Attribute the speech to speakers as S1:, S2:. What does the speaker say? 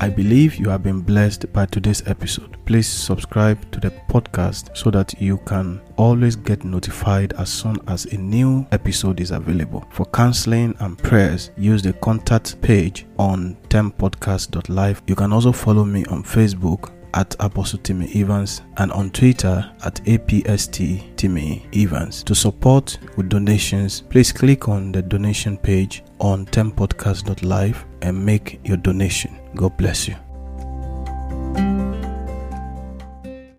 S1: I believe you have been blessed by today's episode. Please subscribe to the podcast so that you can always get notified as soon as a new episode is available. For counseling and prayers, use the contact page on tempodcast.live. You can also follow me on Facebook at Apostle Timmy Evans and on Twitter at APST Timmy Evans. To support with donations, please click on the donation page on tempodcast.live and make your donation. God bless you.